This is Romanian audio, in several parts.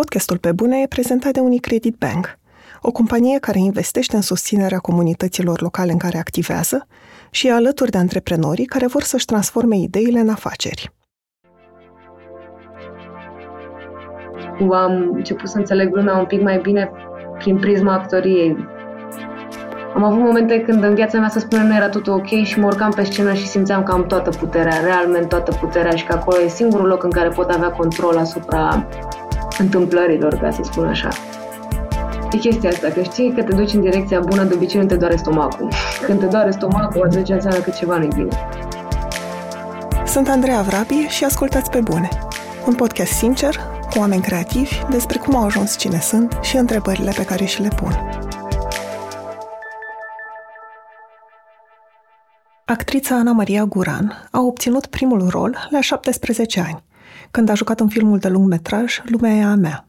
Podcastul Pe Bune e prezentat de Unicredit Bank, o companie care investește în susținerea comunităților locale în care activează și e alături de antreprenorii care vor să-și transforme ideile în afaceri. Am început să înțeleg lumea un pic mai bine prin prisma actoriei. Am avut momente când în viața mea să spune nu era totul ok și mă urcam pe scenă și simțeam că am toată puterea, realmente toată puterea și că acolo e singurul loc în care pot avea control asupra întâmplărilor, ca să spun așa. E chestia asta, că știi că te duci în direcția bună, de obicei nu te doare stomacul. Când te doare stomacul, atunci înseamnă că ceva nu-i bine. Sunt Andreea Vrabie și ascultați pe bune. Un podcast sincer, cu oameni creativi, despre cum au ajuns cine sunt și întrebările pe care și le pun. Actrița Ana Maria Guran a obținut primul rol la 17 ani, când a jucat în filmul de lungmetraj Lumea e a mea.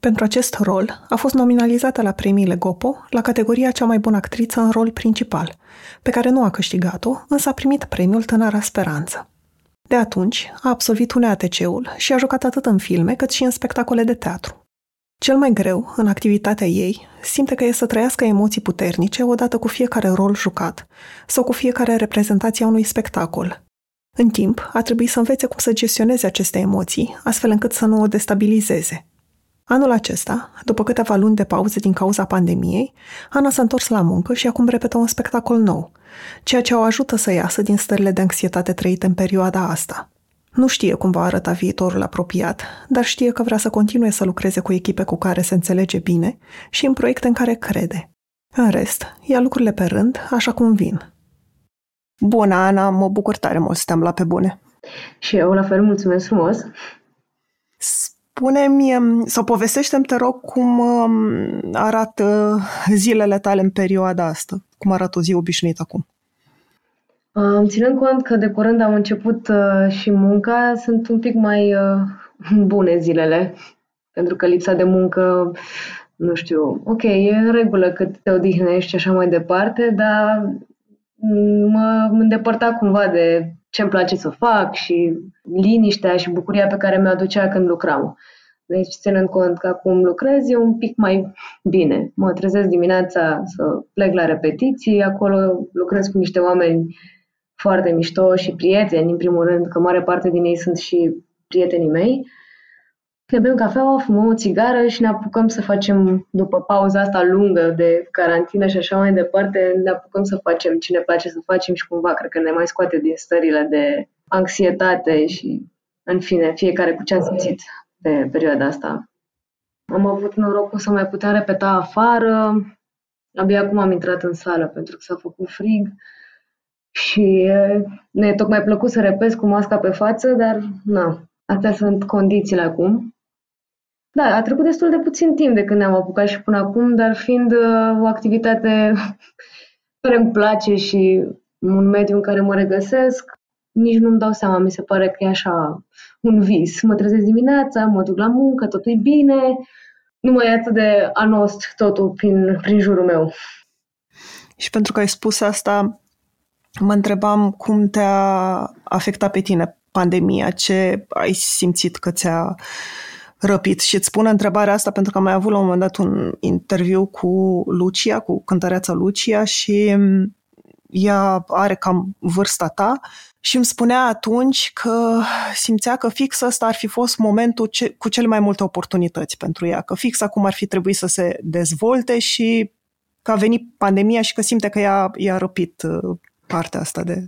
Pentru acest rol a fost nominalizată la premiile Gopo la categoria cea mai bună actriță în rol principal, pe care nu a câștigat-o, însă a primit premiul Tânăra Speranță. De atunci a absolvit UNEATC-ul și a jucat atât în filme cât și în spectacole de teatru. Cel mai greu, în activitatea ei, simte că e să trăiască emoții puternice odată cu fiecare rol jucat sau cu fiecare reprezentație a unui spectacol. În timp, a trebuit să învețe cum să gestioneze aceste emoții, astfel încât să nu o destabilizeze. Anul acesta, după câteva luni de pauză din cauza pandemiei, Ana s-a întors la muncă și acum repetă un spectacol nou, ceea ce o ajută să iasă din stările de anxietate trăite în perioada asta. Nu știe cum va arăta viitorul apropiat, dar știe că vrea să continue să lucreze cu echipe cu care se înțelege bine și în proiecte în care crede. În rest, ia lucrurile pe rând, așa cum vin. Bună, Ana, mă bucur tare mult să te-am la pe bune. Și eu la fel mulțumesc frumos. Spune-mi sau povestește-mi, te rog, cum um, arată zilele tale în perioada asta. Cum arată o zi obișnuită acum? Ținând cont că de curând am început uh, și munca, sunt un pic mai uh, bune zilele, pentru că lipsa de muncă, nu știu, ok, e în regulă că te odihnești și așa mai departe, dar mă îndepărta cumva de ce îmi place să fac și liniștea și bucuria pe care mi-o aducea când lucram. Deci, ținând cont că acum lucrez, e un pic mai bine. Mă trezesc dimineața să plec la repetiții, acolo lucrez cu niște oameni foarte mișto și prieteni, în primul rând, că mare parte din ei sunt și prietenii mei. Ne bem cafeaua, fumăm o țigară și ne apucăm să facem, după pauza asta lungă de carantină și așa mai departe, ne apucăm să facem ce ne place să facem și cumva cred că ne mai scoate din stările de anxietate și, în fine, fiecare cu ce a simțit pe perioada asta. Am avut norocul să mai putem repeta afară. Abia acum am intrat în sală pentru că s-a făcut frig și ne e tocmai plăcut să repezi cu masca pe față, dar na, astea sunt condițiile acum. Da, a trecut destul de puțin timp de când ne-am apucat și până acum, dar fiind uh, o activitate care îmi place și un mediu în care mă regăsesc, nici nu-mi dau seama, mi se pare că e așa un vis. Mă trezesc dimineața, mă duc la muncă, totul e bine, nu mai e atât de anost totul prin, prin jurul meu. Și pentru că ai spus asta, mă întrebam cum te-a afectat pe tine pandemia, ce ai simțit că ți-a răpit. Și îți spun întrebarea asta pentru că am mai avut la un moment dat un interviu cu Lucia, cu cântăreața Lucia și ea are cam vârsta ta și îmi spunea atunci că simțea că fix ăsta ar fi fost momentul ce, cu cele mai multe oportunități pentru ea, că fix acum ar fi trebuit să se dezvolte și că a venit pandemia și că simte că i-a, i-a răpit uh, partea asta de,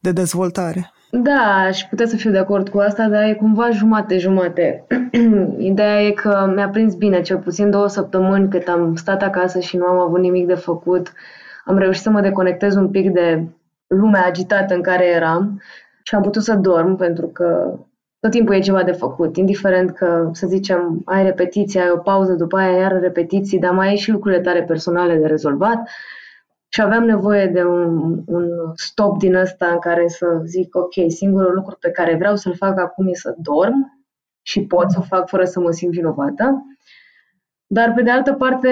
de dezvoltare. Da, aș putea să fiu de acord cu asta, dar e cumva jumate-jumate. Ideea e că mi-a prins bine, cel puțin două săptămâni cât am stat acasă și nu am avut nimic de făcut. Am reușit să mă deconectez un pic de lumea agitată în care eram și am putut să dorm pentru că tot timpul e ceva de făcut, indiferent că, să zicem, ai repetiții, ai o pauză, după aia iar repetiții, dar mai ai și lucrurile tale personale de rezolvat și aveam nevoie de un, un stop din ăsta în care să zic, ok, singurul lucru pe care vreau să-l fac acum e să dorm și pot să o fac fără să mă simt vinovată. Dar, pe de altă parte,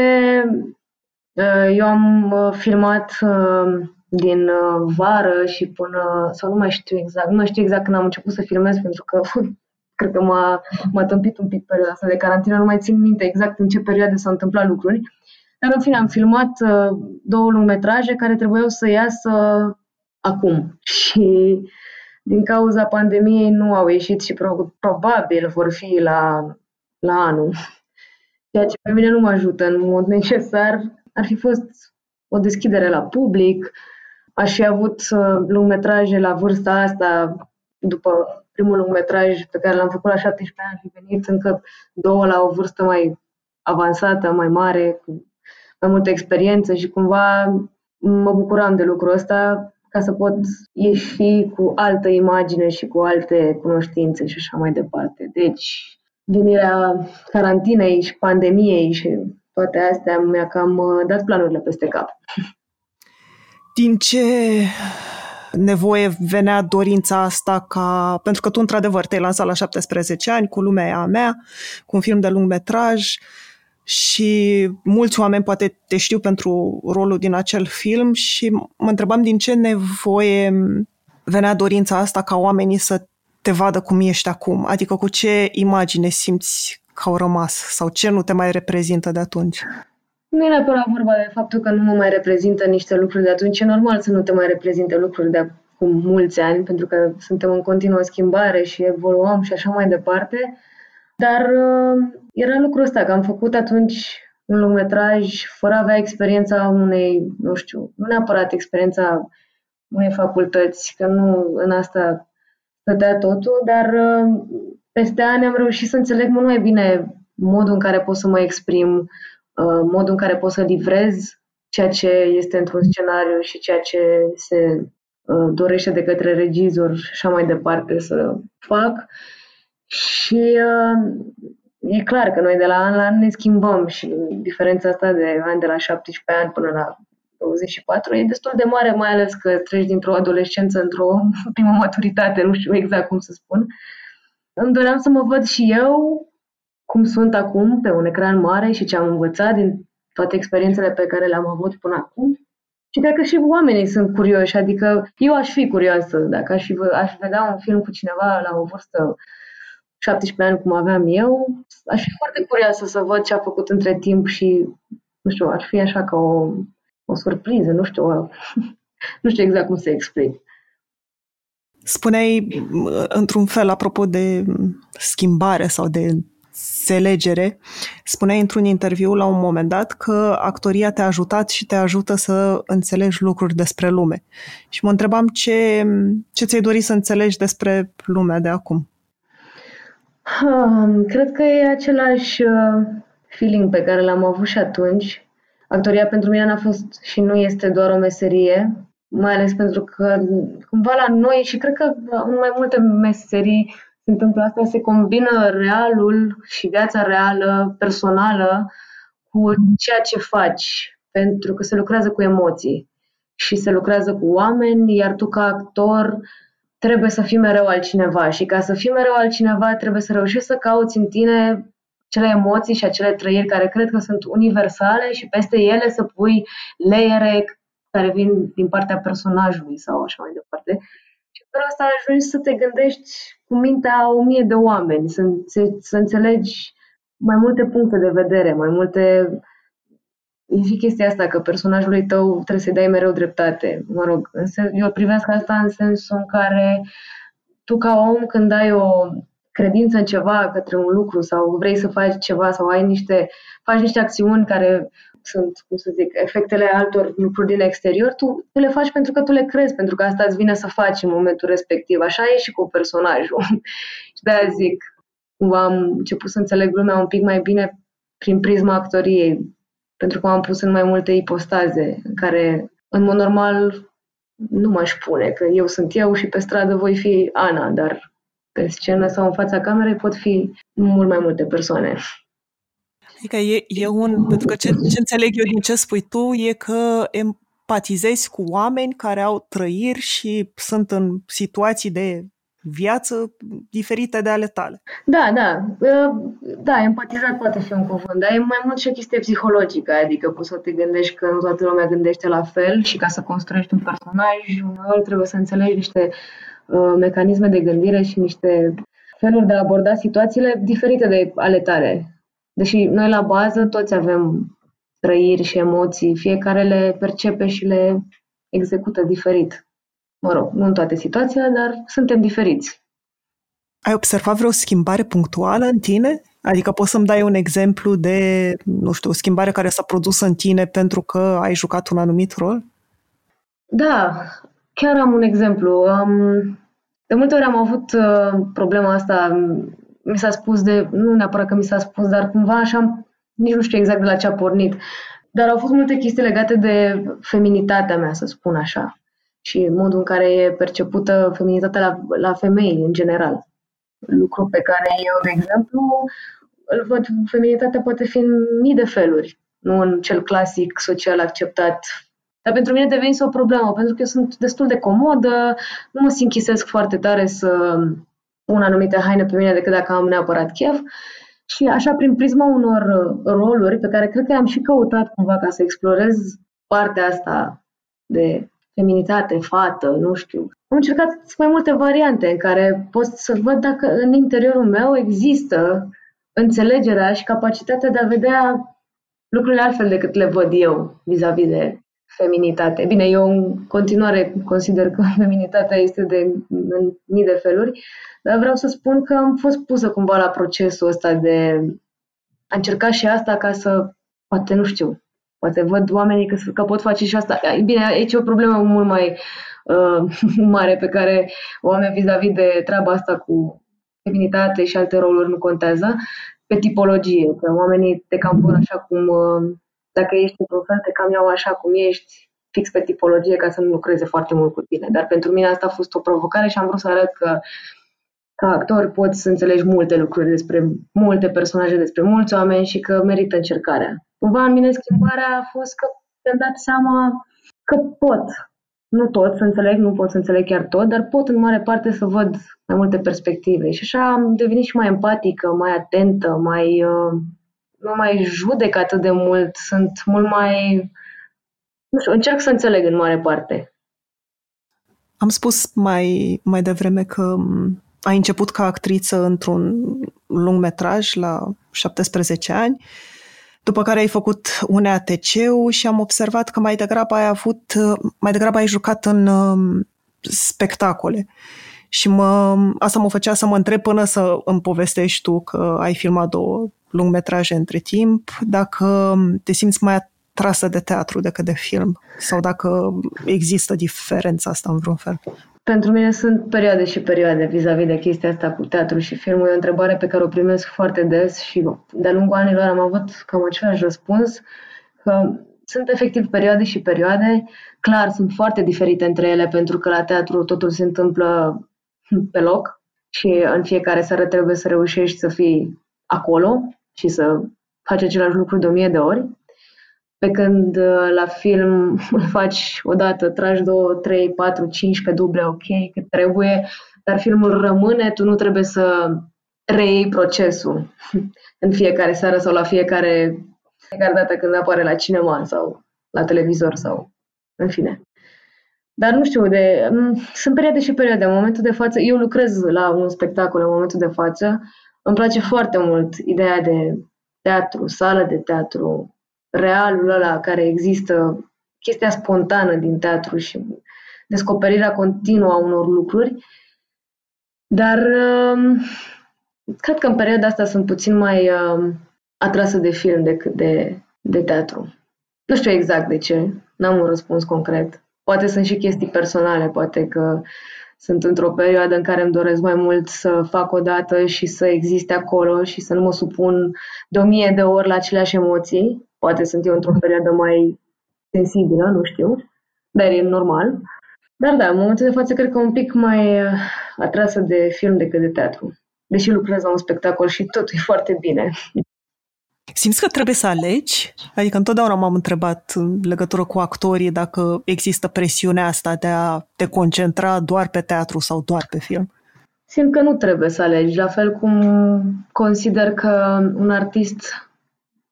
eu am uh, filmat uh, din uh, vară și până, sau nu mai știu exact, nu mai știu exact când am început să filmez pentru că cred că m-a, m-a tâmpit un pic perioada asta de carantină, nu mai țin minte exact în ce perioade s-au întâmplat lucruri. Dar în fine, am filmat uh, două lungmetraje care trebuiau să iasă acum. Și din cauza pandemiei nu au ieșit și pro- probabil vor fi la, la anul. Ceea ce pe mine nu mă ajută în mod necesar. Ar fi fost o deschidere la public, aș fi avut uh, lungmetraje la vârsta asta, după primul lungmetraj pe care l-am făcut la 17 ani, ar fi venit încă două la o vârstă mai avansată, mai mare, cu mai multă experiență și cumva mă bucuram de lucrul ăsta ca să pot ieși cu altă imagine și cu alte cunoștințe și așa mai departe. Deci, venirea carantinei și pandemiei și toate astea mi-a cam uh, dat planurile peste cap. Din ce nevoie venea dorința asta ca... Pentru că tu, într-adevăr, te-ai lansat la 17 ani cu Lumea a mea, cu un film de lung metraj și mulți oameni poate te știu pentru rolul din acel film și mă întrebam din ce nevoie venea dorința asta ca oamenii să te vadă cum ești acum, adică cu ce imagine simți că au rămas sau ce nu te mai reprezintă de atunci? Nu e neapărat vorba de faptul că nu mă mai reprezintă niște lucruri de atunci. E normal să nu te mai reprezinte lucruri de acum mulți ani, pentru că suntem în continuă schimbare și evoluăm și așa mai departe. Dar uh, era lucrul ăsta, că am făcut atunci un lungmetraj fără a avea experiența unei, nu știu, nu neapărat experiența unei facultăți, că nu în asta stătea totul, dar uh, peste ani am reușit să înțeleg mult mai bine modul în care pot să mă exprim, uh, modul în care pot să livrez ceea ce este într-un scenariu și ceea ce se uh, dorește de către regizor și așa mai departe să fac. Și e clar că noi de la an la an ne schimbăm și diferența asta de ani de la 17 ani până la 24 e destul de mare, mai ales că treci dintr-o adolescență într-o primă maturitate, nu știu exact cum să spun. Îmi doream să mă văd și eu cum sunt acum pe un ecran mare și ce am învățat din toate experiențele pe care le-am avut până acum. Și cred că și oamenii sunt curioși, adică eu aș fi curioasă dacă aș, fi, aș vedea un film cu cineva la o vârstă 17 ani cum aveam eu, aș fi foarte curioasă să văd ce a făcut între timp și, nu știu, ar fi așa ca o o surpriză, nu știu, o, nu știu exact cum să explic. Spuneai, într-un fel, apropo de schimbare sau de înțelegere, spuneai într-un interviu la un moment dat că actoria te-a ajutat și te ajută să înțelegi lucruri despre lume. Și mă întrebam ce, ce ți-ai dori să înțelegi despre lumea de acum. Um, cred că e același uh, feeling pe care l-am avut și atunci, Actoria pentru mine n-a fost și nu este doar o meserie, mai ales pentru că cumva la noi și cred că în mai multe meserii se întâmplă asta, se combină realul și viața reală, personală, cu ceea ce faci, pentru că se lucrează cu emoții și se lucrează cu oameni, iar tu ca actor trebuie să fii mereu altcineva și ca să fii mereu altcineva trebuie să reușești să cauți în tine acele emoții și acele trăiri care cred că sunt universale și peste ele să pui layere care vin din partea personajului sau așa mai departe. Și pe asta ajungi să te gândești cu mintea a o mie de oameni, să, să, să înțelegi mai multe puncte de vedere, mai multe... E și chestia asta, că personajului tău trebuie să-i dai mereu dreptate. Mă rog, eu privesc asta în sensul în care tu ca om, când ai o credință în ceva, către un lucru sau vrei să faci ceva sau ai niște, faci niște acțiuni care sunt, cum să zic, efectele altor lucruri din exterior, tu, tu le faci pentru că tu le crezi, pentru că asta îți vine să faci în momentul respectiv. Așa e și cu personajul. și de-aia zic, cumva am început să înțeleg lumea un pic mai bine prin prisma actoriei, pentru că m-am pus în mai multe ipostaze în care, în mod normal, nu m-aș pune că eu sunt eu și pe stradă voi fi Ana, dar pe scenă sau în fața camerei pot fi mult mai multe persoane. Adică e, e un, pentru că ce, ce înțeleg eu din ce spui tu e că empatizezi cu oameni care au trăiri și sunt în situații de viață diferite de ale tale. Da, da. Ă, da, empatizat poate fi un cuvânt, dar e mai mult și o chestie psihologică, adică poți să te gândești că nu toată lumea gândește la fel și ca să construiești un personaj, uneori trebuie să înțelegi niște Uh, mecanisme de gândire și niște feluri de a aborda situațiile diferite de ale tale. Deși noi la bază toți avem trăiri și emoții, fiecare le percepe și le execută diferit. Mă rog, nu în toate situațiile, dar suntem diferiți. Ai observat vreo schimbare punctuală în tine? Adică poți să-mi dai un exemplu de, nu știu, o schimbare care s-a produs în tine pentru că ai jucat un anumit rol? Da, chiar am un exemplu. Um, de multe ori am avut uh, problema asta, mi s-a spus de, nu neapărat că mi s-a spus, dar cumva așa, nici nu știu exact de la ce a pornit. Dar au fost multe chestii legate de feminitatea mea, să spun așa, și modul în care e percepută feminitatea la, la femei în general. Lucru pe care eu, de exemplu, îl văd, feminitatea poate fi în mii de feluri, nu în cel clasic social acceptat dar pentru mine devenise o problemă, pentru că eu sunt destul de comodă, nu mă închisesc foarte tare să pun anumite haine pe mine decât dacă am neapărat chef. Și așa, prin prisma unor roluri pe care cred că am și căutat cumva ca să explorez partea asta de feminitate, fată, nu știu. Am încercat mai multe variante în care pot să văd dacă în interiorul meu există înțelegerea și capacitatea de a vedea lucrurile altfel decât le văd eu vis-a-vis de feminitate. Bine, eu în continuare consider că feminitatea este de în mii de feluri, dar vreau să spun că am fost pusă cumva la procesul ăsta de a încerca și asta ca să, poate nu știu, poate văd oamenii că, că pot face și asta. Bine, aici e o problemă mult mai uh, mare pe care o am vis-a-vis de treaba asta cu feminitate și alte roluri nu contează, pe tipologie, că oamenii te cam pun așa cum uh, dacă ești într-un fel, te cam iau așa cum ești, fix pe tipologie, ca să nu lucreze foarte mult cu tine. Dar pentru mine asta a fost o provocare și am vrut să arăt că ca actor poți să înțelegi multe lucruri despre multe personaje, despre mulți oameni și că merită încercarea. Cumva în mine schimbarea a fost că mi-am dat seama că pot. Nu tot să înțeleg, nu pot să înțeleg chiar tot, dar pot în mare parte să văd mai multe perspective. Și așa am devenit și mai empatică, mai atentă, mai uh, nu mai judec atât de mult, sunt mult mai... Nu știu, încerc să înțeleg în mare parte. Am spus mai, mai devreme că ai început ca actriță într-un lung metraj la 17 ani, după care ai făcut un atc și am observat că mai degrabă ai avut, mai degrabă ai jucat în um, spectacole. Și mă, asta mă făcea să mă întreb până să îmi povestești tu că ai filmat două lungmetraje între timp, dacă te simți mai atrasă de teatru decât de film sau dacă există diferența asta în vreun fel. Pentru mine sunt perioade și perioade vis-a-vis de chestia asta cu teatru și filmul. E o întrebare pe care o primesc foarte des și de-a lungul anilor am avut cam același răspuns că sunt efectiv perioade și perioade. Clar, sunt foarte diferite între ele pentru că la teatru totul se întâmplă pe loc și în fiecare seară trebuie să reușești să fii acolo și să faci același lucru de o mie de ori. Pe când uh, la film îl faci odată, tragi două, trei, patru, cinci pe duble, ok, cât trebuie, dar filmul rămâne, tu nu trebuie să reiei procesul în fiecare seară sau la fiecare, fiecare dată când apare la cinema sau la televizor sau în fine. Dar nu știu, de, sunt perioade și perioade. În momentul de față, eu lucrez la un spectacol în momentul de față îmi place foarte mult ideea de teatru, sală de teatru, realul ăla care există, chestia spontană din teatru și descoperirea continuă a unor lucruri. Dar um, cred că în perioada asta sunt puțin mai um, atrasă de film decât de, de teatru. Nu știu exact de ce, n-am un răspuns concret. Poate sunt și chestii personale, poate că sunt într-o perioadă în care îmi doresc mai mult să fac o dată și să existe acolo și să nu mă supun de o mie de ori la aceleași emoții. Poate sunt eu într-o perioadă mai sensibilă, nu știu, dar e normal. Dar da, în momentul de față cred că un pic mai uh, atrasă de film decât de teatru. Deși lucrez la un spectacol și tot e foarte bine. Simți că trebuie să alegi? Adică întotdeauna m-am întrebat în legătură cu actorii dacă există presiunea asta de a te concentra doar pe teatru sau doar pe film. Simt că nu trebuie să alegi, la fel cum consider că un artist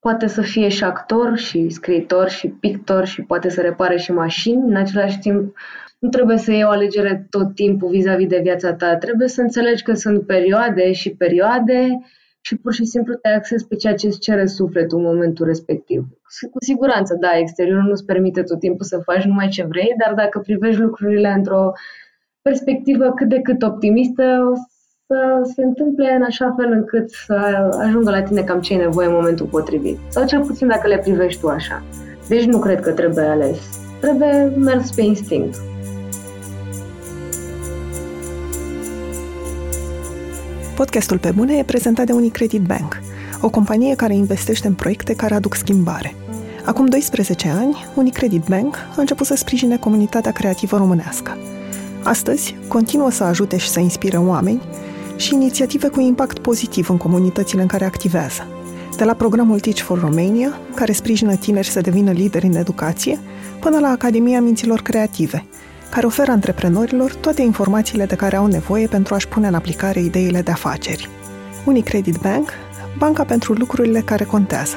poate să fie și actor, și scriitor, și pictor, și poate să repare și mașini. În același timp, nu trebuie să iei o alegere tot timpul vis-a-vis de viața ta. Trebuie să înțelegi că sunt perioade și perioade și pur și simplu te axezi pe ceea ce îți cere sufletul în momentul respectiv. Cu siguranță, da, exteriorul nu-ți permite tot timpul să faci numai ce vrei, dar dacă privești lucrurile într-o perspectivă cât de cât optimistă, o să se întâmple în așa fel încât să ajungă la tine cam ce ai nevoie în momentul potrivit. Sau cel puțin dacă le privești tu așa. Deci nu cred că trebuie ales. Trebuie mers pe instinct. Podcastul Pe Bune e prezentat de Unicredit Bank, o companie care investește în proiecte care aduc schimbare. Acum 12 ani, Unicredit Bank a început să sprijine comunitatea creativă românească. Astăzi, continuă să ajute și să inspire oameni și inițiative cu impact pozitiv în comunitățile în care activează. De la programul Teach for Romania, care sprijină tineri să devină lideri în educație, până la Academia Minților Creative – care oferă antreprenorilor toate informațiile de care au nevoie pentru a-și pune în aplicare ideile de afaceri. Unicredit Bank, banca pentru lucrurile care contează.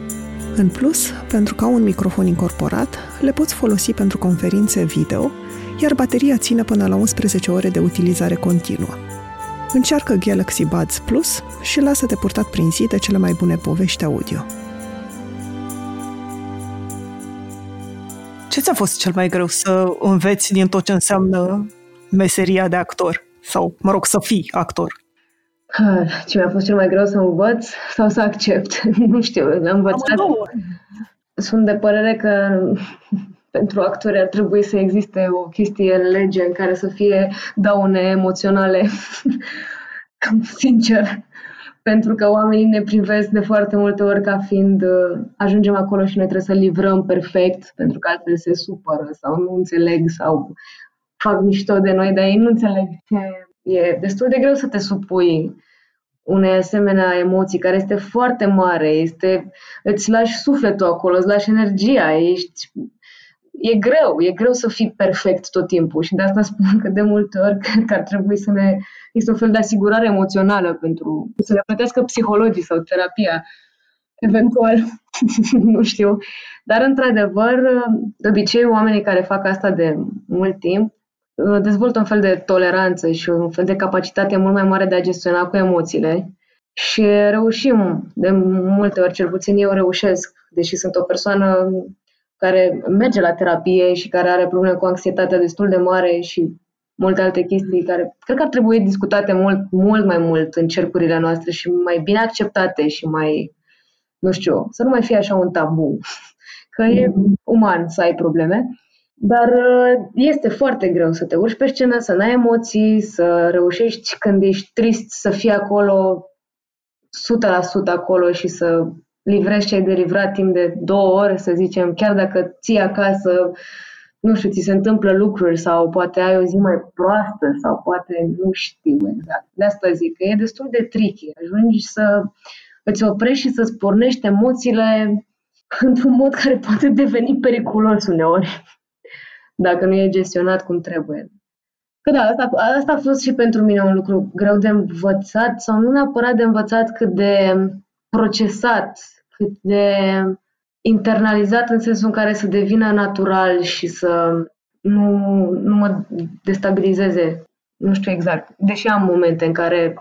În plus, pentru că au un microfon incorporat, le poți folosi pentru conferințe video, iar bateria ține până la 11 ore de utilizare continuă. Încearcă Galaxy Buds Plus și lasă-te purtat prin zi de cele mai bune povești audio. Ce ți-a fost cel mai greu să înveți din tot ce înseamnă meseria de actor? Sau, mă rog, să fii actor? Ce mi-a fost cel mai greu să învăț sau să accept? nu știu, am învățat. Sunt de părere că pentru actori ar trebui să existe o chestie în lege în care să fie daune emoționale. Sincer pentru că oamenii ne privesc de foarte multe ori ca fiind uh, ajungem acolo și noi trebuie să livrăm perfect, pentru că altfel se supără sau nu înțeleg sau fac mișto de noi, dar ei nu înțeleg ce e destul de greu să te supui unei asemenea emoții care este foarte mare, este, îți lași sufletul acolo, îți lași energia, ești e greu, e greu să fii perfect tot timpul și de asta spun că de multe ori cred că ar trebui să ne este un fel de asigurare emoțională pentru să le plătească psihologii sau terapia eventual, nu știu. Dar, într-adevăr, de obicei, oamenii care fac asta de mult timp dezvoltă un fel de toleranță și un fel de capacitate mult mai mare de a gestiona cu emoțiile și reușim, de multe ori, cel puțin eu reușesc, deși sunt o persoană care merge la terapie și care are probleme cu anxietatea destul de mare și multe alte chestii care cred că ar trebui discutate mult, mult mai mult în cercurile noastre și mai bine acceptate și mai, nu știu, să nu mai fie așa un tabu. Că e uman să ai probleme, dar uh, este foarte greu să te urci pe scenă, să n-ai emoții, să reușești când ești trist să fii acolo 100% acolo și să livrezi ce ai de livrat timp de două ore, să zicem, chiar dacă ții acasă, nu știu, ți se întâmplă lucruri sau poate ai o zi mai proastă sau poate nu știu exact. De asta zic că e destul de tricky. Ajungi să îți oprești și să-ți pornești emoțiile într-un mod care poate deveni periculos uneori, dacă nu e gestionat cum trebuie. Că da, asta, asta a fost și pentru mine un lucru greu de învățat sau nu neapărat de învățat cât de procesat, cât de internalizat în sensul în care să devină natural și să nu, nu mă destabilizeze. Nu știu exact. Deși am momente în care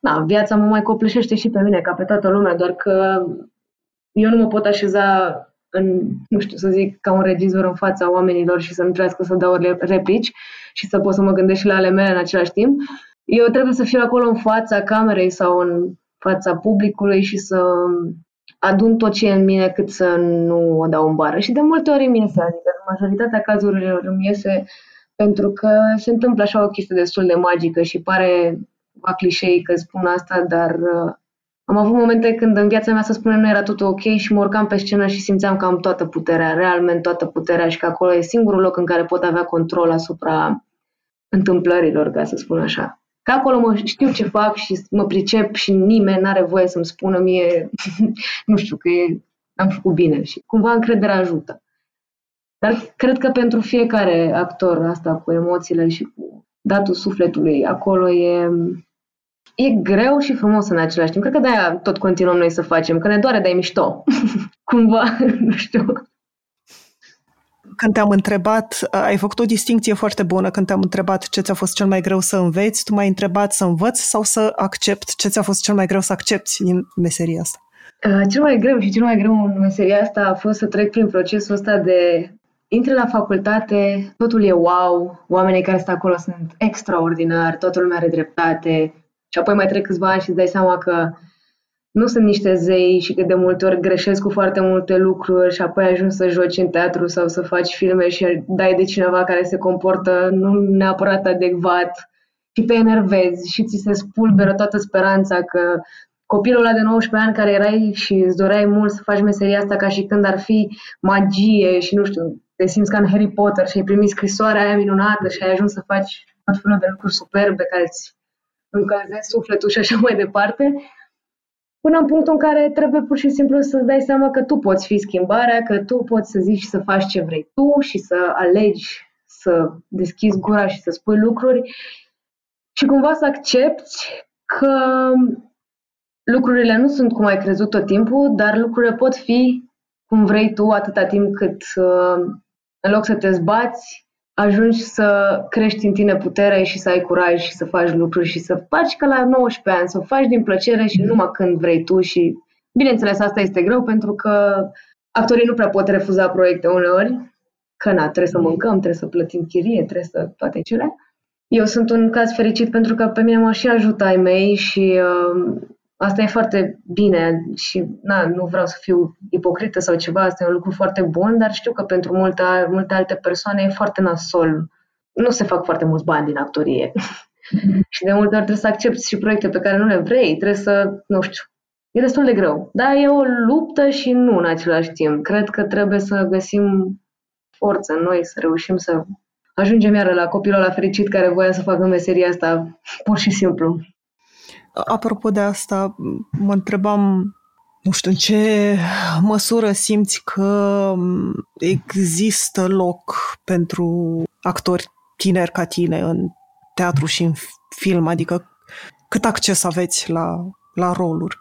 na, viața mă mai copleșește și pe mine, ca pe toată lumea, doar că eu nu mă pot așeza în, nu știu să zic, ca un regizor în fața oamenilor și să nu trebuiască să dau replici și să pot să mă gândesc și la ale mele în același timp. Eu trebuie să fiu acolo în fața camerei sau în fața publicului și să adun tot ce e în mine cât să nu o dau în bară. Și de multe ori îmi iese, adică în majoritatea cazurilor îmi iese pentru că se întâmplă așa o chestie destul de magică și pare va clișei că spun asta, dar uh, am avut momente când în viața mea să spunem nu era totul ok și mă urcam pe scenă și simțeam că am toată puterea, realmente toată puterea și că acolo e singurul loc în care pot avea control asupra întâmplărilor, ca să spun așa. Că acolo mă știu ce fac și mă pricep și nimeni n-are voie să-mi spună mie, nu știu, că e, am făcut bine și cumva încrederea ajută. Dar cred că pentru fiecare actor asta cu emoțiile și cu datul sufletului, acolo e, e greu și frumos în același timp. Cred că de-aia tot continuăm noi să facem, că ne doare de mișto. Cumva, nu știu. Când te-am întrebat, ai făcut o distinție foarte bună când te-am întrebat ce ți-a fost cel mai greu să înveți, tu m-ai întrebat să învăț sau să accept ce ți-a fost cel mai greu să accepti din meseria asta? Uh, cel mai greu și cel mai greu în meseria asta a fost să trec prin procesul ăsta de intri la facultate, totul e wow, oamenii care sunt acolo sunt extraordinari, toată lumea are dreptate și apoi mai trec câțiva ani și îți dai seama că nu sunt niște zei și că de multe ori greșesc cu foarte multe lucruri și apoi ajungi să joci în teatru sau să faci filme și dai de cineva care se comportă nu neapărat adecvat și te enervezi și ți se spulberă toată speranța că copilul ăla de 19 ani care erai și îți doreai mult să faci meseria asta ca și când ar fi magie și nu știu, te simți ca în Harry Potter și ai primit scrisoarea aia minunată și ai ajuns să faci tot felul de lucruri superbe care îți încălzesc sufletul și așa mai departe, până în punctul în care trebuie pur și simplu să-ți dai seama că tu poți fi schimbarea, că tu poți să zici să faci ce vrei tu și să alegi să deschizi gura și să spui lucruri. Și cumva să accepti că lucrurile nu sunt cum ai crezut tot timpul, dar lucrurile pot fi cum vrei tu atâta timp cât uh, în loc să te zbați, ajungi să crești în tine putere și să ai curaj și să faci lucruri și să faci ca la 19 ani, să o faci din plăcere și numai când vrei tu și bineînțeles asta este greu pentru că actorii nu prea pot refuza proiecte uneori, că na, trebuie să mâncăm, trebuie să plătim chirie, trebuie să toate cele. Eu sunt un caz fericit pentru că pe mine mă și ajută ai mei și uh, Asta e foarte bine și na, nu vreau să fiu ipocrită sau ceva, asta e un lucru foarte bun, dar știu că pentru multe, multe alte persoane e foarte nasol. Nu se fac foarte mulți bani din actorie. și de multe ori trebuie să accepti și proiecte pe care nu le vrei, trebuie să, nu știu, e destul de greu. Dar e o luptă și nu în același timp. Cred că trebuie să găsim forță în noi, să reușim să ajungem iară la copilul la fericit care voia să facă meseria asta pur și simplu. Apropo de asta, mă întrebam, nu știu, în ce măsură simți că există loc pentru actori tineri ca tine în teatru și în film, adică cât acces aveți la, la roluri?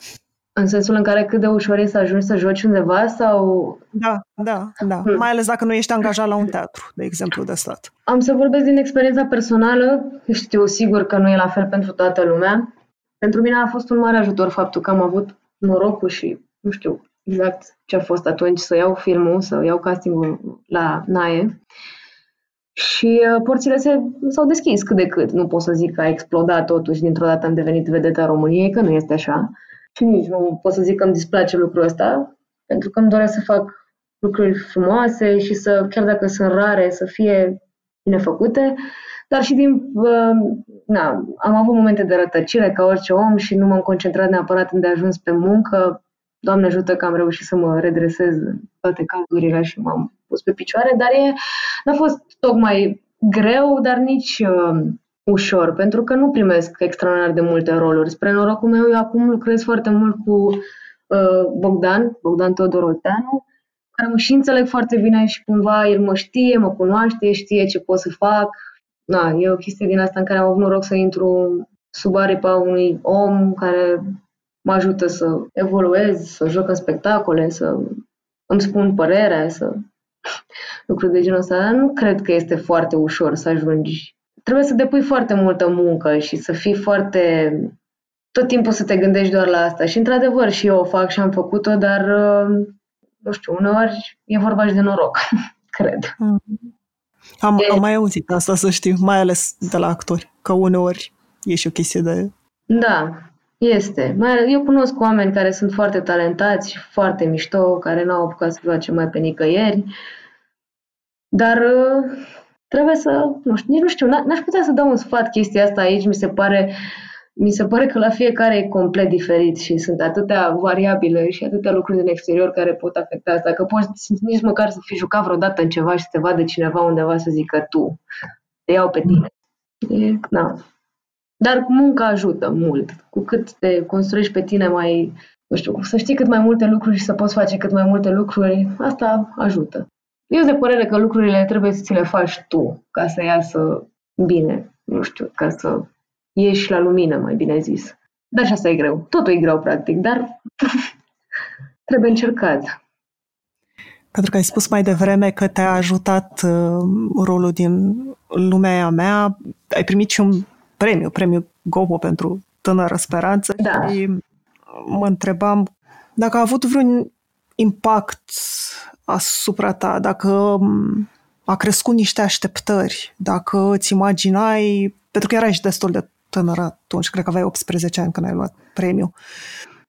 În sensul în care cât de ușor e să ajungi să joci undeva sau... Da, da, da. Hmm. Mai ales dacă nu ești angajat la un teatru, de exemplu, de stat. Am să vorbesc din experiența personală. Știu sigur că nu e la fel pentru toată lumea. Pentru mine a fost un mare ajutor faptul că am avut norocul și nu știu exact ce a fost atunci să iau filmul, să iau castingul la NAE. Și uh, porțile se, s-au deschis cât de cât. Nu pot să zic că a explodat totuși, dintr-o dată am devenit vedeta României, că nu este așa. Și nici nu pot să zic că îmi displace lucrul ăsta, pentru că îmi doresc să fac lucruri frumoase și să, chiar dacă sunt rare, să fie bine făcute dar și din, na, am avut momente de rătăcire ca orice om și nu m-am concentrat neapărat în de ajuns pe muncă. Doamne ajută că am reușit să mă redresez în toate cazurile și m-am pus pe picioare, dar e, n-a fost tocmai greu, dar nici uh, ușor, pentru că nu primesc extraordinar de multe roluri. Spre norocul meu, eu acum lucrez foarte mult cu uh, Bogdan, Bogdan Teodor Olteanu, care mă și înțeleg foarte bine și cumva el mă știe, mă cunoaște, știe ce pot să fac, na, e o chestie din asta în care am avut noroc să intru sub aripa unui om care mă ajută să evoluez, să joc în spectacole, să îmi spun părerea, să lucruri de genul ăsta. Dar nu cred că este foarte ușor să ajungi. Trebuie să depui foarte multă muncă și să fii foarte... Tot timpul să te gândești doar la asta. Și într-adevăr și eu o fac și am făcut-o, dar nu știu, uneori e vorba și de noroc, cred. Mm. Am, de... am mai auzit asta, să știu, mai ales de la actori, că uneori e și o chestie de... Da, este. Mai, eu cunosc oameni care sunt foarte talentați și foarte mișto, care n-au apucat să face mai pe nicăieri, dar uh, trebuie să, nu știu, nici nu știu, n-aș putea să dau un sfat chestia asta aici, mi se pare mi se pare că la fiecare e complet diferit și sunt atâtea variabile și atâtea lucruri din exterior care pot afecta asta, că poți nici măcar să fi jucat vreodată în ceva și să te vadă cineva undeva să zică tu, te iau pe tine. E, na. Dar munca ajută mult. Cu cât te construiești pe tine mai, nu știu, să știi cât mai multe lucruri și să poți face cât mai multe lucruri, asta ajută. Eu sunt de părere că lucrurile trebuie să ți le faci tu ca să iasă bine, nu știu, ca să ieși la lumină, mai bine zis. Dar și asta e greu. Totul e greu, practic, dar trebuie încercat. Pentru că ai spus mai devreme că te-a ajutat uh, rolul din lumea mea, ai primit și un premiu, premiul Gobo pentru tânără speranță da. și mă întrebam dacă a avut vreun impact asupra ta, dacă um, a crescut niște așteptări, dacă îți imaginai, pentru că erai și destul de tânără atunci, cred că aveai 18 ani când ai luat premiu.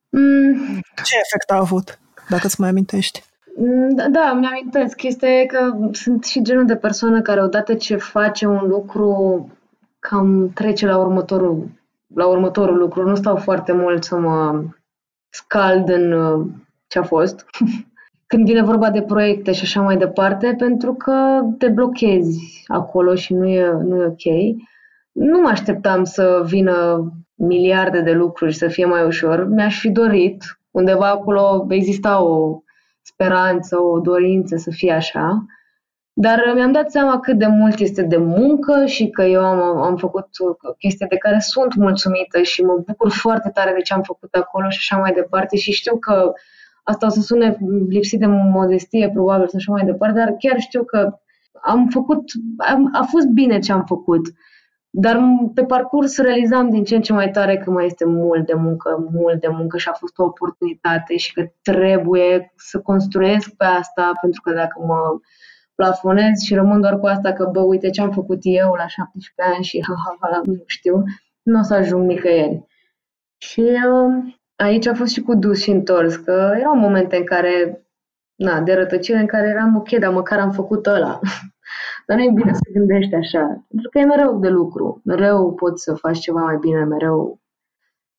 Mm. Ce efect a avut, dacă îți mai amintești? Mm, da, da mi-amintesc. Chestia e că sunt și genul de persoană care odată ce face un lucru cam trece la următorul, la următorul lucru. Nu stau foarte mult să mă scald în uh, ce a fost. Când vine vorba de proiecte și așa mai departe, pentru că te blochezi acolo și nu e, nu e ok. Nu mă așteptam să vină miliarde de lucruri și să fie mai ușor. Mi-aș fi dorit, undeva acolo exista o speranță, o dorință să fie așa. Dar mi-am dat seama cât de mult este de muncă și că eu am, am făcut chestii de care sunt mulțumită și mă bucur foarte tare de ce am făcut acolo și așa mai departe și știu că asta o să sune lipsit de modestie probabil și așa mai departe, dar chiar știu că am făcut, am, a fost bine ce am făcut. Dar pe parcurs realizam din ce în ce mai tare că mai este mult de muncă, mult de muncă și a fost o oportunitate și că trebuie să construiesc pe asta, pentru că dacă mă plafonez și rămân doar cu asta că, bă, uite ce am făcut eu la 17 ani și ha, ha, ha, nu știu, nu o să ajung nicăieri. Și uh, aici a fost și cu dus și întors, că erau momente în care, na, de rătăcire în care eram ok, dar măcar am făcut ăla. Dar nu e bine să gândești așa, pentru că e mereu de lucru. Mereu poți să faci ceva mai bine, mereu.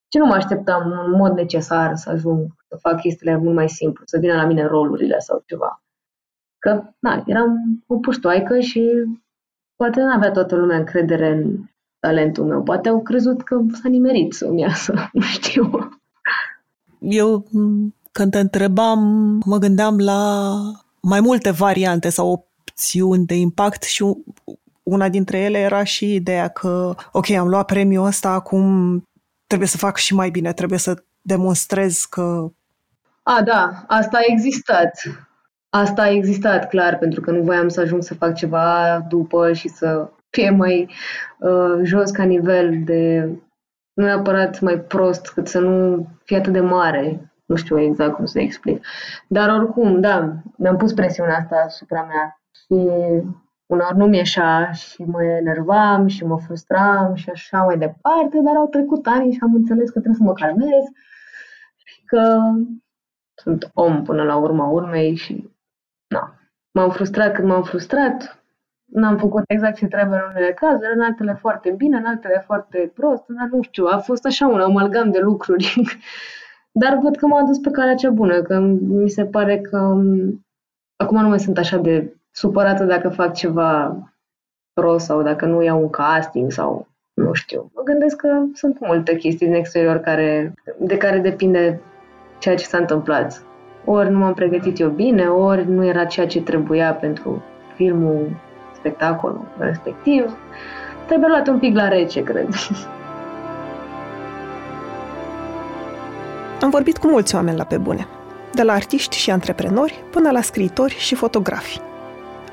Ce nu mă așteptam în mod necesar să ajung să fac chestiile mult mai simplu, să vină la mine rolurile sau ceva. Că, na, eram o puștoaică și poate nu avea toată lumea încredere în talentul meu. Poate au crezut că s-a nimerit să-mi iasă, nu știu. Eu, când te întrebam, mă gândeam la mai multe variante sau opțiuni de impact și una dintre ele era și ideea că, ok, am luat premiul ăsta, acum trebuie să fac și mai bine, trebuie să demonstrez că... A, da, asta a existat. Asta a existat, clar, pentru că nu voiam să ajung să fac ceva după și să fie mai uh, jos ca nivel de nu neapărat mai prost, cât să nu fie atât de mare. Nu știu exact cum să explic. Dar oricum, da, mi-am pus presiunea asta asupra mea și uneori nu mi-eșa și mă enervam și mă frustram și așa mai departe, dar au trecut ani și am înțeles că trebuie să mă calmez și că sunt om până la urma urmei și na, m-am frustrat când m-am frustrat, n-am făcut exact ce trebuie în unele cazuri, în altele foarte bine, în altele foarte prost, dar nu știu, a fost așa un amalgam de lucruri. dar văd că m-a dus pe calea cea bună, că mi se pare că acum nu mai sunt așa de supărată dacă fac ceva prost sau dacă nu iau un casting sau nu știu. Mă gândesc că sunt multe chestii din exterior care, de care depinde ceea ce s-a întâmplat. Ori nu m-am pregătit eu bine, ori nu era ceea ce trebuia pentru filmul, spectacolul respectiv. Trebuie luat un pic la rece, cred. Am vorbit cu mulți oameni la pe bune, de la artiști și antreprenori până la scriitori și fotografi.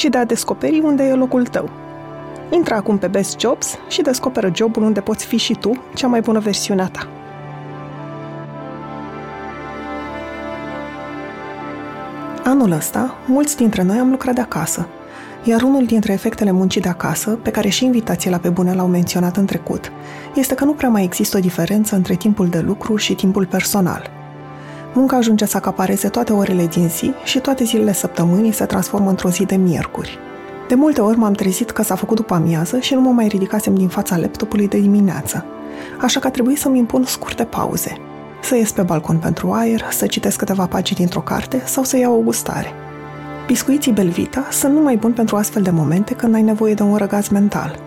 ci de a descoperi unde e locul tău. Intră acum pe Best Jobs și descoperă jobul unde poți fi și tu cea mai bună versiune a ta. Anul ăsta, mulți dintre noi am lucrat de acasă, Iar unul dintre efectele muncii de acasă, pe care și invitații la pe bune l-au menționat în trecut, este că nu prea mai există o diferență între timpul de lucru și timpul personal. Munca ajunge să acapareze toate orele din zi și toate zilele săptămânii se transformă într-o zi de miercuri. De multe ori m-am trezit că s-a făcut după amiază și nu mă mai ridicasem din fața laptopului de dimineață, așa că a trebuit să-mi impun scurte pauze. Să ies pe balcon pentru aer, să citesc câteva pagini dintr-o carte sau să iau o gustare. Biscuiții Belvita sunt numai buni pentru astfel de momente când ai nevoie de un răgaz mental.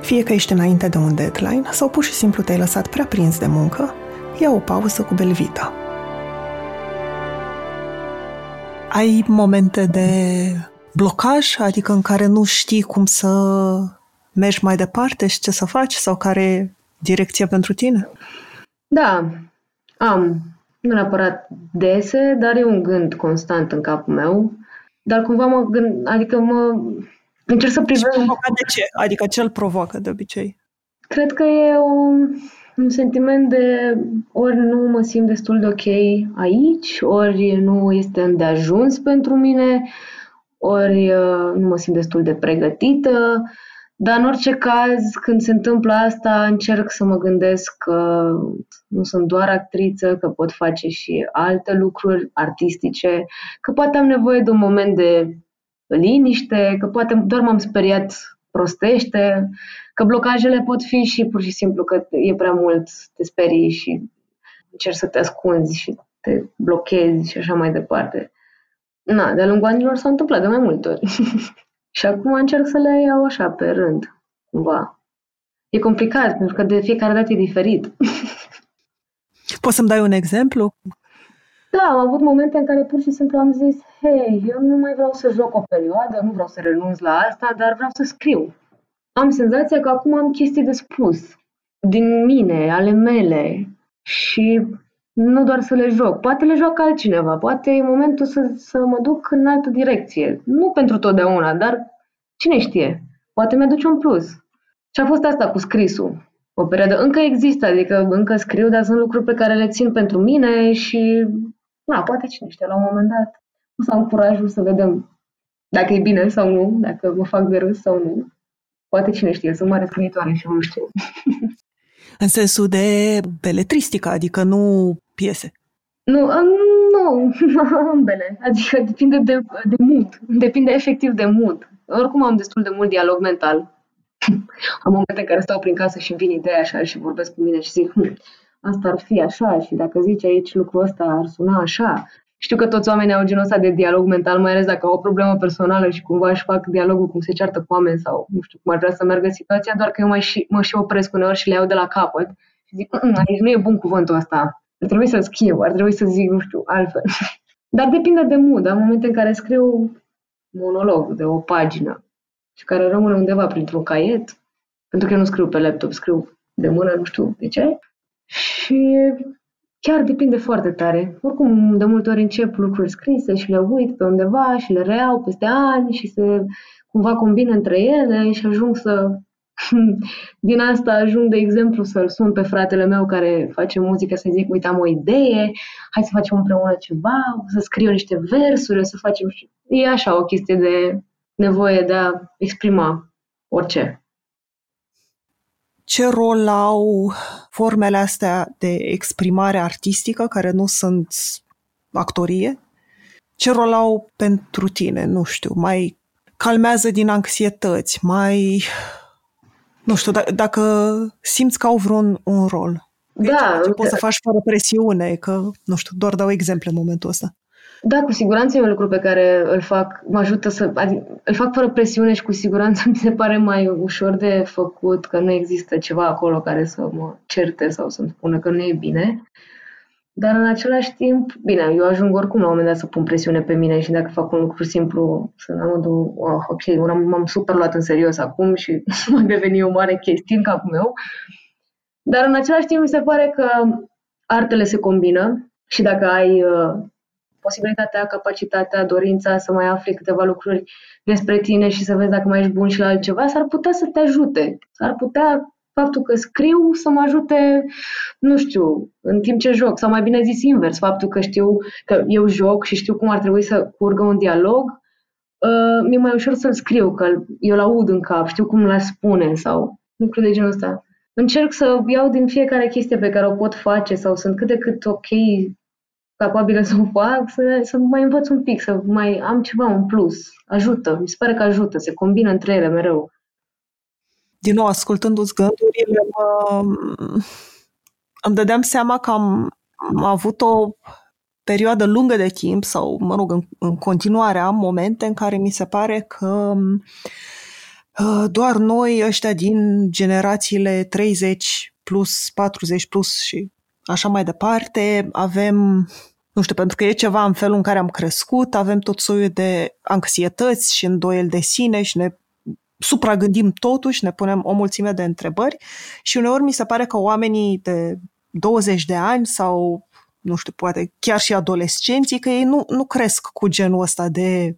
Fie că ești înainte de un deadline sau pur și simplu te-ai lăsat prea prins de muncă, ia o pauză cu Belvita. Ai momente de blocaj, adică în care nu știi cum să mergi mai departe și ce să faci sau care e direcția pentru tine? Da, am. Nu neapărat dese, dar e un gând constant în capul meu. Dar cumva mă gând, adică mă încerc să privesc... de ce? Adică ce îl provoacă de obicei? Cred că e un, un sentiment de ori nu mă simt destul de ok aici, ori nu este îndeajuns pentru mine, ori uh, nu mă simt destul de pregătită, dar în orice caz, când se întâmplă asta, încerc să mă gândesc că nu sunt doar actriță, că pot face și alte lucruri artistice, că poate am nevoie de un moment de liniște, că poate doar m-am speriat prostește, că blocajele pot fi și pur și simplu că e prea mult, te sperii și încerci să te ascunzi și te blochezi și așa mai departe. Na, de-a lungul anilor s-a întâmplat de mai multe ori. și acum încerc să le iau așa, pe rând, cumva. E complicat, pentru că de fiecare dată e diferit. Poți să-mi dai un exemplu? Da, am avut momente în care pur și simplu am zis, hei, eu nu mai vreau să joc o perioadă, nu vreau să renunț la asta, dar vreau să scriu. Am senzația că acum am chestii de spus, din mine, ale mele, și nu doar să le joc. Poate le joacă altcineva, poate e momentul să, să mă duc în altă direcție. Nu pentru totdeauna, dar cine știe, poate mi-aduce un plus. Și a fost asta cu scrisul. O perioadă încă există, adică încă scriu, dar sunt lucruri pe care le țin pentru mine și, na, poate cine știe, la un moment dat o să am curajul să vedem dacă e bine sau nu, dacă mă fac de râs sau nu. Poate cine știe, sunt mare scriitoare și nu știu. În sensul de beletristică, adică nu piese. Nu, nu, ambele. Adică depinde de, de mood. Depinde efectiv de mood. Oricum am destul de mult dialog mental. am momente în care stau prin casă și îmi vin ideea așa și vorbesc cu mine și zic hm, asta ar fi așa și dacă zici aici lucrul ăsta ar suna așa. Știu că toți oamenii au genul ăsta de dialog mental, mai ales dacă au o problemă personală și cumva își fac dialogul cum se ceartă cu oameni sau nu știu cum ar vrea să meargă situația, doar că eu mai și, mă și opresc uneori și le iau de la capăt și zic, hm, aici nu e bun cuvântul ăsta, ar trebui să scriu, ar trebui să zic, nu știu, altfel. Dar depinde de mood. Am momente în care scriu monolog de o pagină și care rămâne undeva printr-un caiet, pentru că eu nu scriu pe laptop, scriu de mână, nu știu de ce. Și chiar depinde foarte tare. Oricum, de multe ori încep lucruri scrise și le uit pe undeva și le reiau peste ani și se cumva combină între ele și ajung să din asta ajung, de exemplu, să-l sun pe fratele meu care face muzică, să zic, uite, am o idee, hai să facem împreună ceva, să scriu niște versuri, să facem... E așa o chestie de nevoie de a exprima orice. Ce rol au formele astea de exprimare artistică, care nu sunt actorie? Ce rol au pentru tine? Nu știu, mai calmează din anxietăți, mai nu știu, d- dacă simți că au vreun un rol. Da. Ce poți să faci fără presiune, că, nu știu, doar dau exemple în momentul ăsta. Da, cu siguranță e un lucru pe care îl fac, mă ajută să, adică, îl fac fără presiune și cu siguranță mi se pare mai ușor de făcut, că nu există ceva acolo care să mă certe sau să-mi spună că nu e bine. Dar în același timp, bine, eu ajung oricum la un moment dat să pun presiune pe mine și dacă fac un lucru simplu, să în modul, oh, ok, m-am super luat în serios acum și m-a devenit o mare chestie în capul meu. Dar în același timp mi se pare că artele se combină și dacă ai uh, posibilitatea, capacitatea, dorința să mai afli câteva lucruri despre tine și să vezi dacă mai ești bun și la altceva, s-ar putea să te ajute. S-ar putea faptul că scriu să mă ajute, nu știu, în timp ce joc, sau mai bine zis invers, faptul că știu că eu joc și știu cum ar trebui să curgă un dialog, uh, mi-e mai ușor să-l scriu, că eu l aud în cap, știu cum l spune sau lucruri de genul ăsta. Încerc să iau din fiecare chestie pe care o pot face sau sunt cât de cât ok capabilă să o fac, să, să mai învăț un pic, să mai am ceva în plus. Ajută, mi se pare că ajută, se combină între ele mereu. Din nou, ascultându-ți gândurile, mă, îmi dădeam seama că am, am avut o perioadă lungă de timp sau, mă rog, în, în continuare am momente în care mi se pare că uh, doar noi, ăștia din generațiile 30 plus, 40 plus și așa mai departe, avem, nu știu, pentru că e ceva în felul în care am crescut, avem tot soiul de anxietăți și îndoieli de sine și ne supragândim totuși, ne punem o mulțime de întrebări și uneori mi se pare că oamenii de 20 de ani sau nu știu, poate chiar și adolescenții, că ei nu, nu cresc cu genul ăsta de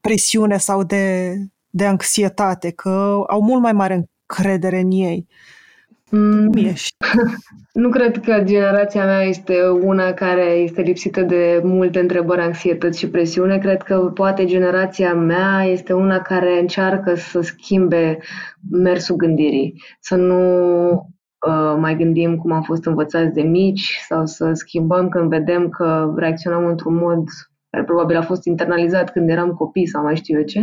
presiune sau de, de anxietate, că au mult mai mare încredere în ei. Mm. Cum ești? Nu cred că generația mea este una care este lipsită de multe întrebări, anxietăți și presiune. Cred că poate generația mea este una care încearcă să schimbe mersul gândirii, să nu uh, mai gândim cum am fost învățați de mici sau să schimbăm când vedem că reacționăm într-un mod care probabil a fost internalizat când eram copii sau mai știu eu ce.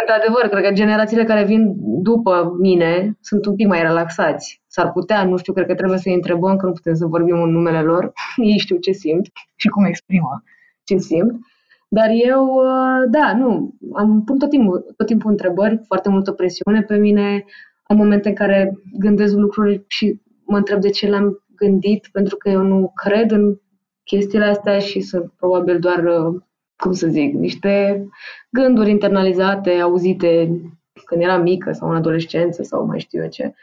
Într-adevăr, cred că generațiile care vin după mine sunt un pic mai relaxați. S-ar putea, nu știu, cred că trebuie să-i întrebăm, că nu putem să vorbim în numele lor. Ei știu ce simt și cum exprimă ce simt. Dar eu, uh, da, nu, am pun tot timpul, tot timpul întrebări, foarte multă presiune pe mine, am momente în care gândesc lucruri și mă întreb de ce le-am gândit, pentru că eu nu cred în chestiile astea și sunt probabil doar, uh, cum să zic, niște gânduri internalizate, auzite când eram mică sau în adolescență sau mai știu eu ce.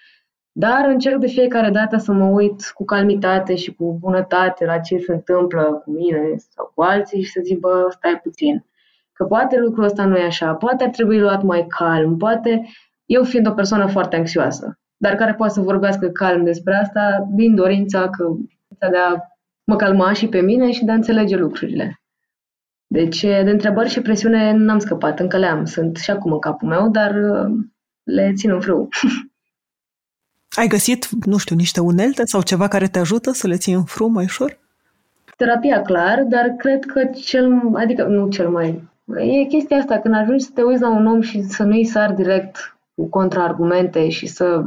Dar încerc de fiecare dată să mă uit cu calmitate și cu bunătate la ce se întâmplă cu mine sau cu alții și să zic, bă, stai puțin. Că poate lucrul ăsta nu e așa, poate ar trebui luat mai calm, poate eu fiind o persoană foarte anxioasă, dar care poate să vorbească calm despre asta din dorința că de a mă calma și pe mine și de a înțelege lucrurile. Deci, de întrebări și presiune n-am scăpat, încă le am. Sunt și acum în capul meu, dar uh, le țin în frâu. Ai găsit, nu știu, niște unelte sau ceva care te ajută să le ții în frâu mai ușor? Terapia, clar, dar cred că cel, adică nu cel mai... E chestia asta, când ajungi să te uiți la un om și să nu-i sar direct cu contraargumente și să...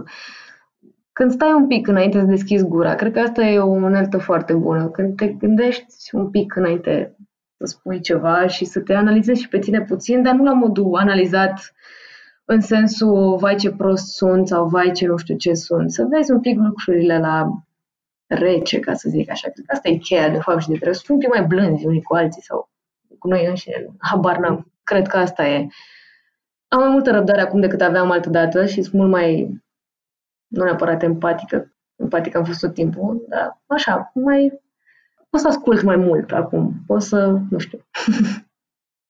Când stai un pic înainte să deschizi gura, cred că asta e o uneltă foarte bună. Când te gândești un pic înainte să spui ceva și să te analizezi și pe tine puțin, dar nu la modul analizat în sensul vai ce prost sunt sau vai ce nu știu ce sunt. Să vezi un pic lucrurile la rece, ca să zic așa. Cred că asta e cheia, de fapt, și de trebuie să fim un pic mai blânzi unii cu alții sau cu noi înșine. Habar n-am. Cred că asta e. Am mai multă răbdare acum decât aveam altă dată și sunt mult mai, nu neapărat empatică, empatică am fost tot timpul, dar așa, mai, pot să ascult mai mult acum, pot să, nu știu.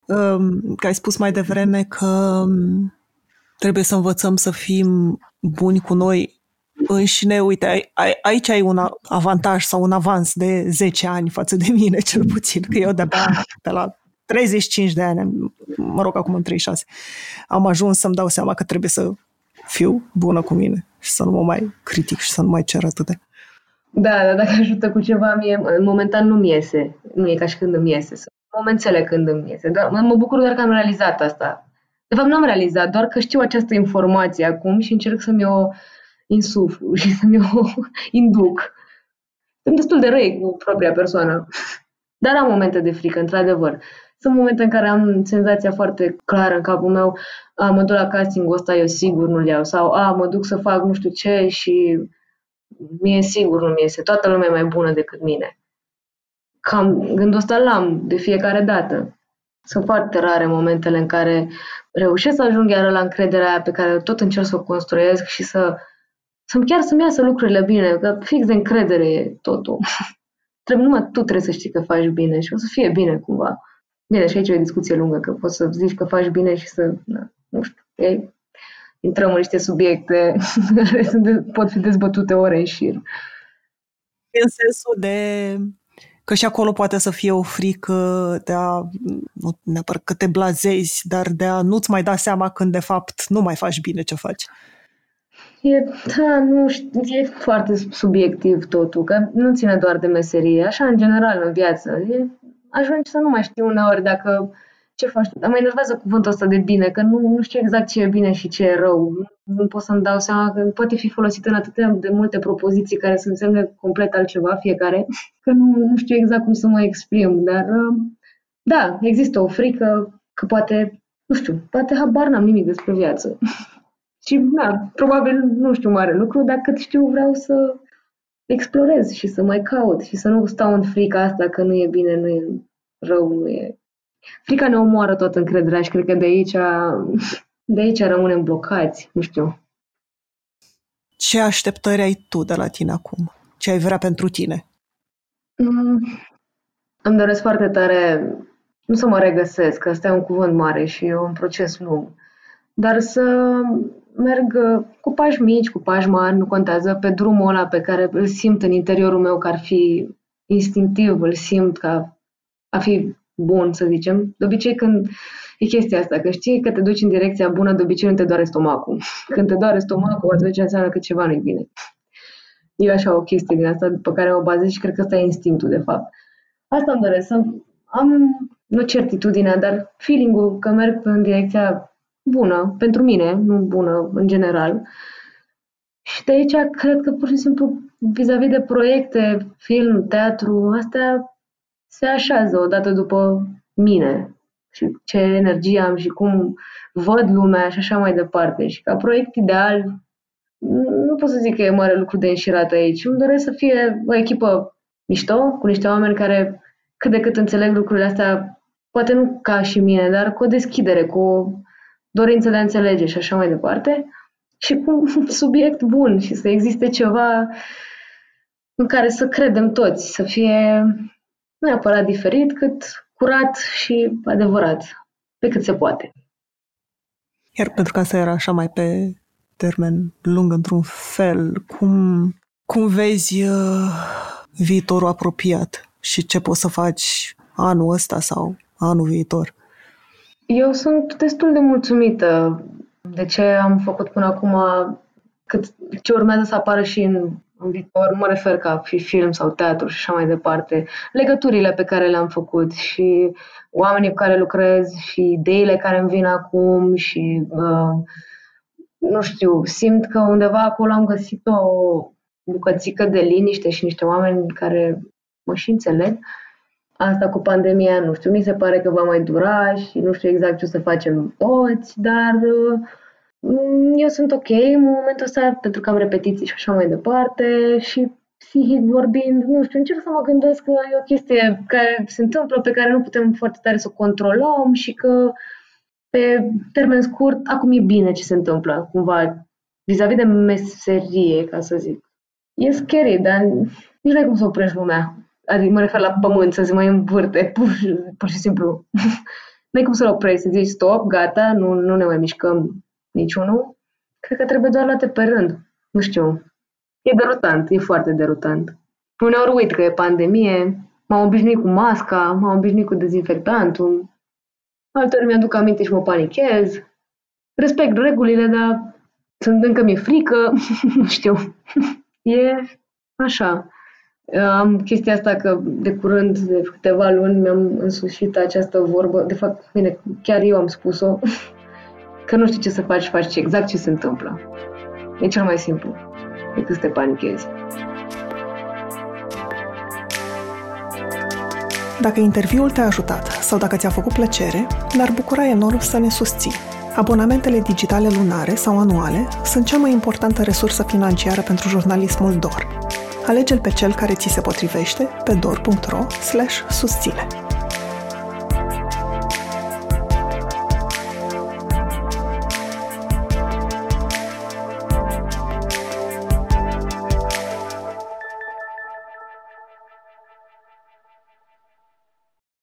Um, că ai spus mai devreme că um, trebuie să învățăm să fim buni cu noi înșine. Uite, ai, ai, aici ai un avantaj sau un avans de 10 ani față de mine, cel puțin, că eu de-abia de la 35 de ani, mă rog, acum în 36, am ajuns să-mi dau seama că trebuie să fiu bună cu mine și să nu mă mai critic și să nu mai cer atât de. Da, dar dacă ajută cu ceva, mie, în momentan nu-mi iese. Nu e ca și când îmi iese. Sunt momentele când îmi iese. Doar, mă bucur doar că am realizat asta. De fapt, nu am realizat, doar că știu această informație acum și încerc să-mi o insuflu și să-mi o induc. Sunt destul de răi cu propria persoană. Dar am momente de frică, într-adevăr. Sunt momente în care am senzația foarte clară în capul meu, a, mă duc la castingul ăsta, eu sigur nu-l iau, sau a, mă duc să fac nu știu ce și mie sigur nu mi iese, toată lumea e mai bună decât mine. Cam gândul ăsta l-am de fiecare dată. Sunt foarte rare momentele în care reușesc să ajung iară la încrederea aia pe care tot încerc să o construiesc și să, să chiar să-mi iasă lucrurile bine, că fix de încredere e totul. trebuie numai tu trebuie să știi că faci bine și o să fie bine cumva. Bine, și aici e o discuție lungă, că poți să zici că faci bine și să, na, nu știu, e, intrăm în niște subiecte care pot fi dezbătute ore în șir. În sensul de Că și acolo poate să fie o frică de a, nu neapărat că te blazezi, dar de a nu-ți mai da seama când de fapt nu mai faci bine ce faci. E, da, nu știu, e foarte subiectiv totul, că nu ține doar de meserie, așa în general în viață. E, ajungi să nu mai știu uneori dacă ce faci tu. Mă enervează cuvântul ăsta de bine, că nu, nu știu exact ce e bine și ce e rău. Nu pot să-mi dau seama că poate fi folosit în atât de multe propoziții care să însemne complet altceva fiecare, că nu, nu știu exact cum să mă exprim, dar da, există o frică că poate, nu știu, poate habar n-am nimic despre viață. și da, probabil nu știu mare lucru, dar cât știu vreau să explorez și să mai caut și să nu stau în frica asta că nu e bine, nu e rău, nu e Frica ne omoară tot încrederea și cred că de aici, de aici rămânem blocați, nu știu. Ce așteptări ai tu de la tine acum? Ce ai vrea pentru tine? Mm, îmi doresc foarte tare nu să mă regăsesc, că ăsta e un cuvânt mare și e un proces lung, dar să merg cu pași mici, cu pași mari, nu contează, pe drumul ăla pe care îl simt în interiorul meu că ar fi instinctiv, îl simt ca a fi bun, să zicem. De obicei când e chestia asta, că știi că te duci în direcția bună, de obicei nu te doare stomacul. Când te doare stomacul, atunci înseamnă că ceva nu-i bine. E așa o chestie din asta pe care o bazez și cred că ăsta e instinctul, de fapt. Asta îmi doresc, să am, nu certitudinea, dar feeling-ul că merg în direcția bună, pentru mine, nu bună în general. Și de aici cred că pur și simplu vis-a-vis de proiecte, film, teatru, astea se așează odată după mine și ce energie am și cum văd lumea și așa mai departe. Și ca proiect ideal, nu pot să zic că e mare lucru de înșirat aici. Îmi doresc să fie o echipă mișto, cu niște oameni care cât de cât înțeleg lucrurile astea, poate nu ca și mine, dar cu o deschidere, cu o dorință de a înțelege și așa mai departe. Și cu un subiect bun și să existe ceva în care să credem toți, să fie nu neapărat diferit, cât curat și adevărat, pe cât se poate. Iar pentru că asta era așa mai pe termen lung într-un fel, cum, cum vezi uh, viitorul apropiat și ce poți să faci anul ăsta sau anul viitor? Eu sunt destul de mulțumită de ce am făcut până acum, cât ce urmează să apară și în în viitor, mă refer ca fi film sau teatru și așa mai departe, legăturile pe care le-am făcut și oamenii cu care lucrez și ideile care îmi vin acum și uh, nu știu, simt că undeva acolo am găsit o bucățică de liniște și niște oameni care mă și înțeleg. Asta cu pandemia, nu știu, mi se pare că va mai dura și nu știu exact ce o să facem toți, dar uh, Mm, eu sunt ok în momentul ăsta pentru că am repetiții și așa mai departe și psihic vorbind, nu știu, încerc să mă gândesc că e o chestie care se întâmplă, pe care nu putem foarte tare să o controlăm și că pe termen scurt, acum e bine ce se întâmplă, cumva, vis-a-vis de meserie, ca să zic. E scary, dar nici nu ai cum să oprești lumea. Adică mă refer la pământ, să se mai învârte, pur, pur și simplu. nu ai cum să-l oprești, să zici stop, gata, nu, nu ne mai mișcăm niciunul, cred că trebuie doar luate pe rând. Nu știu. E derutant, e foarte derutant. Uneori uit că e pandemie, m-am obișnuit cu masca, m-am obișnuit cu dezinfectantul, alteori mi-aduc aminte și mă panichez. Respect regulile, dar sunt încă mi-e frică, nu știu. e așa. Am chestia asta că de curând, de câteva luni, mi-am însușit această vorbă. De fapt, bine, chiar eu am spus-o. Că nu știi ce să faci, faci exact ce se întâmplă. E cel mai simplu decât să te panichezi. Dacă interviul te-a ajutat sau dacă ți-a făcut plăcere, ne-ar bucura enorm să ne susții. Abonamentele digitale lunare sau anuale sunt cea mai importantă resursă financiară pentru jurnalismul DOR. Alege-l pe cel care ți se potrivește pe dor.ro/susține.